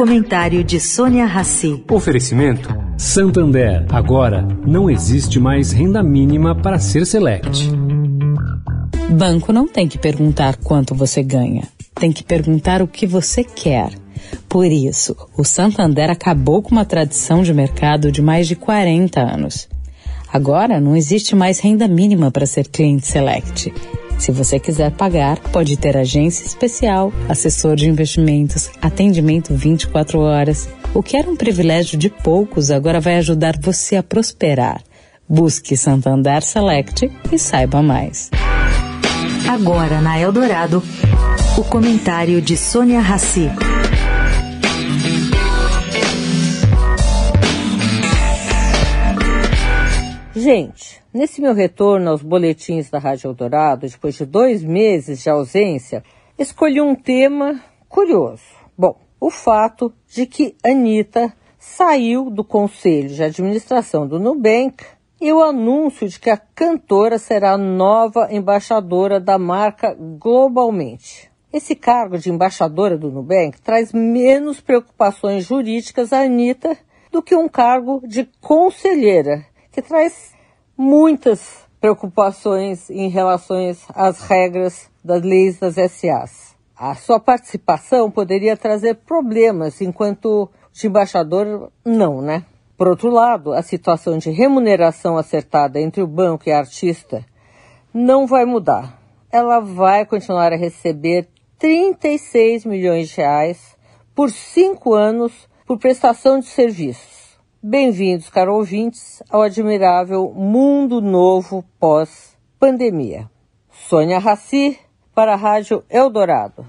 comentário de Sônia Rassi. Oferecimento Santander. Agora não existe mais renda mínima para ser select. Banco não tem que perguntar quanto você ganha. Tem que perguntar o que você quer. Por isso, o Santander acabou com uma tradição de mercado de mais de 40 anos. Agora não existe mais renda mínima para ser cliente select. Se você quiser pagar, pode ter agência especial, assessor de investimentos, atendimento 24 horas. O que era um privilégio de poucos agora vai ajudar você a prosperar. Busque Santander Select e saiba mais. Agora na Eldorado, o comentário de Sônia Rassi. Gente, nesse meu retorno aos boletins da Rádio Eldorado, depois de dois meses de ausência, escolhi um tema curioso. Bom, o fato de que Anitta saiu do conselho de administração do Nubank e o anúncio de que a cantora será a nova embaixadora da marca globalmente. Esse cargo de embaixadora do Nubank traz menos preocupações jurídicas à Anitta do que um cargo de conselheira, que traz muitas preocupações em relação às regras das leis das SAs. A sua participação poderia trazer problemas enquanto de embaixador, não, né? Por outro lado, a situação de remuneração acertada entre o banco e a artista não vai mudar. Ela vai continuar a receber 36 milhões de reais por cinco anos por prestação de serviços. Bem-vindos, caros ouvintes, ao admirável mundo novo pós-pandemia. Sônia Raci, para a Rádio Eldorado.